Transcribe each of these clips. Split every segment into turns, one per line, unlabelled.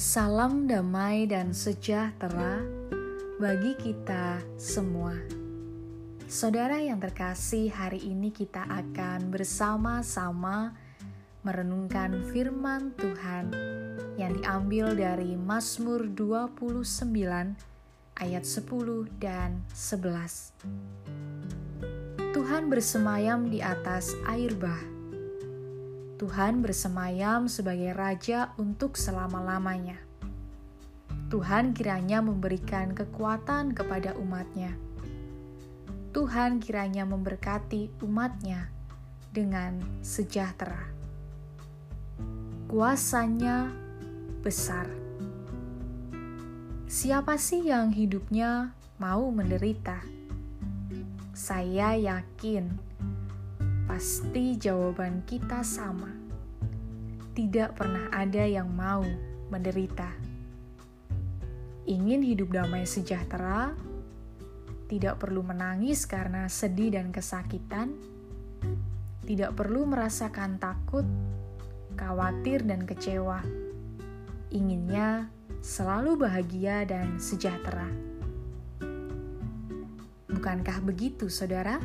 Salam damai dan sejahtera bagi kita semua. Saudara yang terkasih, hari ini kita akan bersama-sama merenungkan firman Tuhan yang diambil dari Mazmur 29 ayat 10 dan 11. Tuhan bersemayam di atas air bah Tuhan bersemayam sebagai Raja untuk selama-lamanya. Tuhan kiranya memberikan kekuatan kepada umatnya. Tuhan kiranya memberkati umatnya dengan sejahtera. Kuasanya besar. Siapa sih yang hidupnya mau menderita? Saya yakin pasti jawaban kita sama. Tidak pernah ada yang mau menderita. Ingin hidup damai sejahtera, tidak perlu menangis karena sedih dan kesakitan, tidak perlu merasakan takut, khawatir, dan kecewa. Inginnya selalu bahagia dan sejahtera. Bukankah begitu, saudara?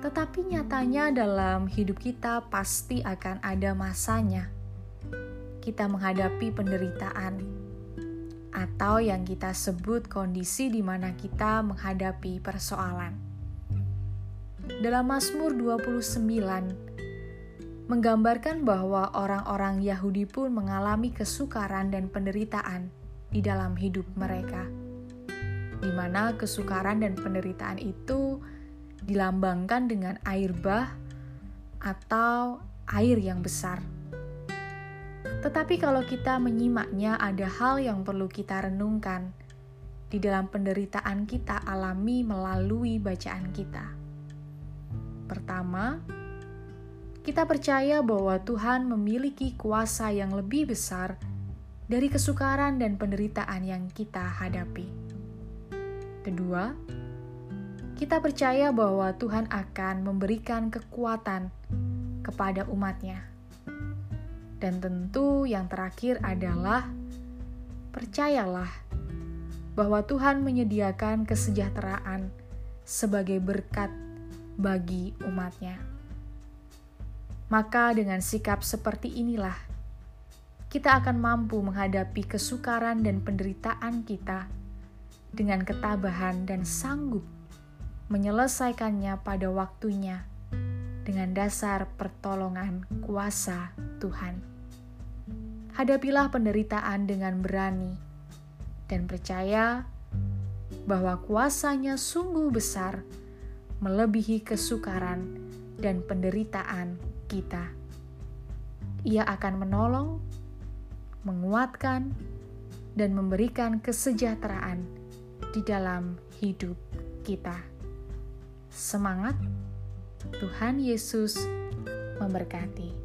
Tetapi nyatanya dalam hidup kita pasti akan ada masanya. Kita menghadapi penderitaan atau yang kita sebut kondisi di mana kita menghadapi persoalan. Dalam Mazmur 29 menggambarkan bahwa orang-orang Yahudi pun mengalami kesukaran dan penderitaan di dalam hidup mereka. Di mana kesukaran dan penderitaan itu dilambangkan dengan air bah atau air yang besar. Tetapi kalau kita menyimaknya, ada hal yang perlu kita renungkan di dalam penderitaan kita alami melalui bacaan kita. Pertama, kita percaya bahwa Tuhan memiliki kuasa yang lebih besar dari kesukaran dan penderitaan yang kita hadapi. Kedua, kita percaya bahwa Tuhan akan memberikan kekuatan kepada umatnya. Dan tentu yang terakhir adalah percayalah bahwa Tuhan menyediakan kesejahteraan sebagai berkat bagi umatnya. Maka dengan sikap seperti inilah, kita akan mampu menghadapi kesukaran dan penderitaan kita dengan ketabahan dan sanggup menyelesaikannya pada waktunya dengan dasar pertolongan kuasa Tuhan. Hadapilah penderitaan dengan berani dan percaya bahwa kuasanya sungguh besar melebihi kesukaran dan penderitaan kita. Ia akan menolong, menguatkan, dan memberikan kesejahteraan di dalam hidup kita. Semangat, Tuhan Yesus memberkati.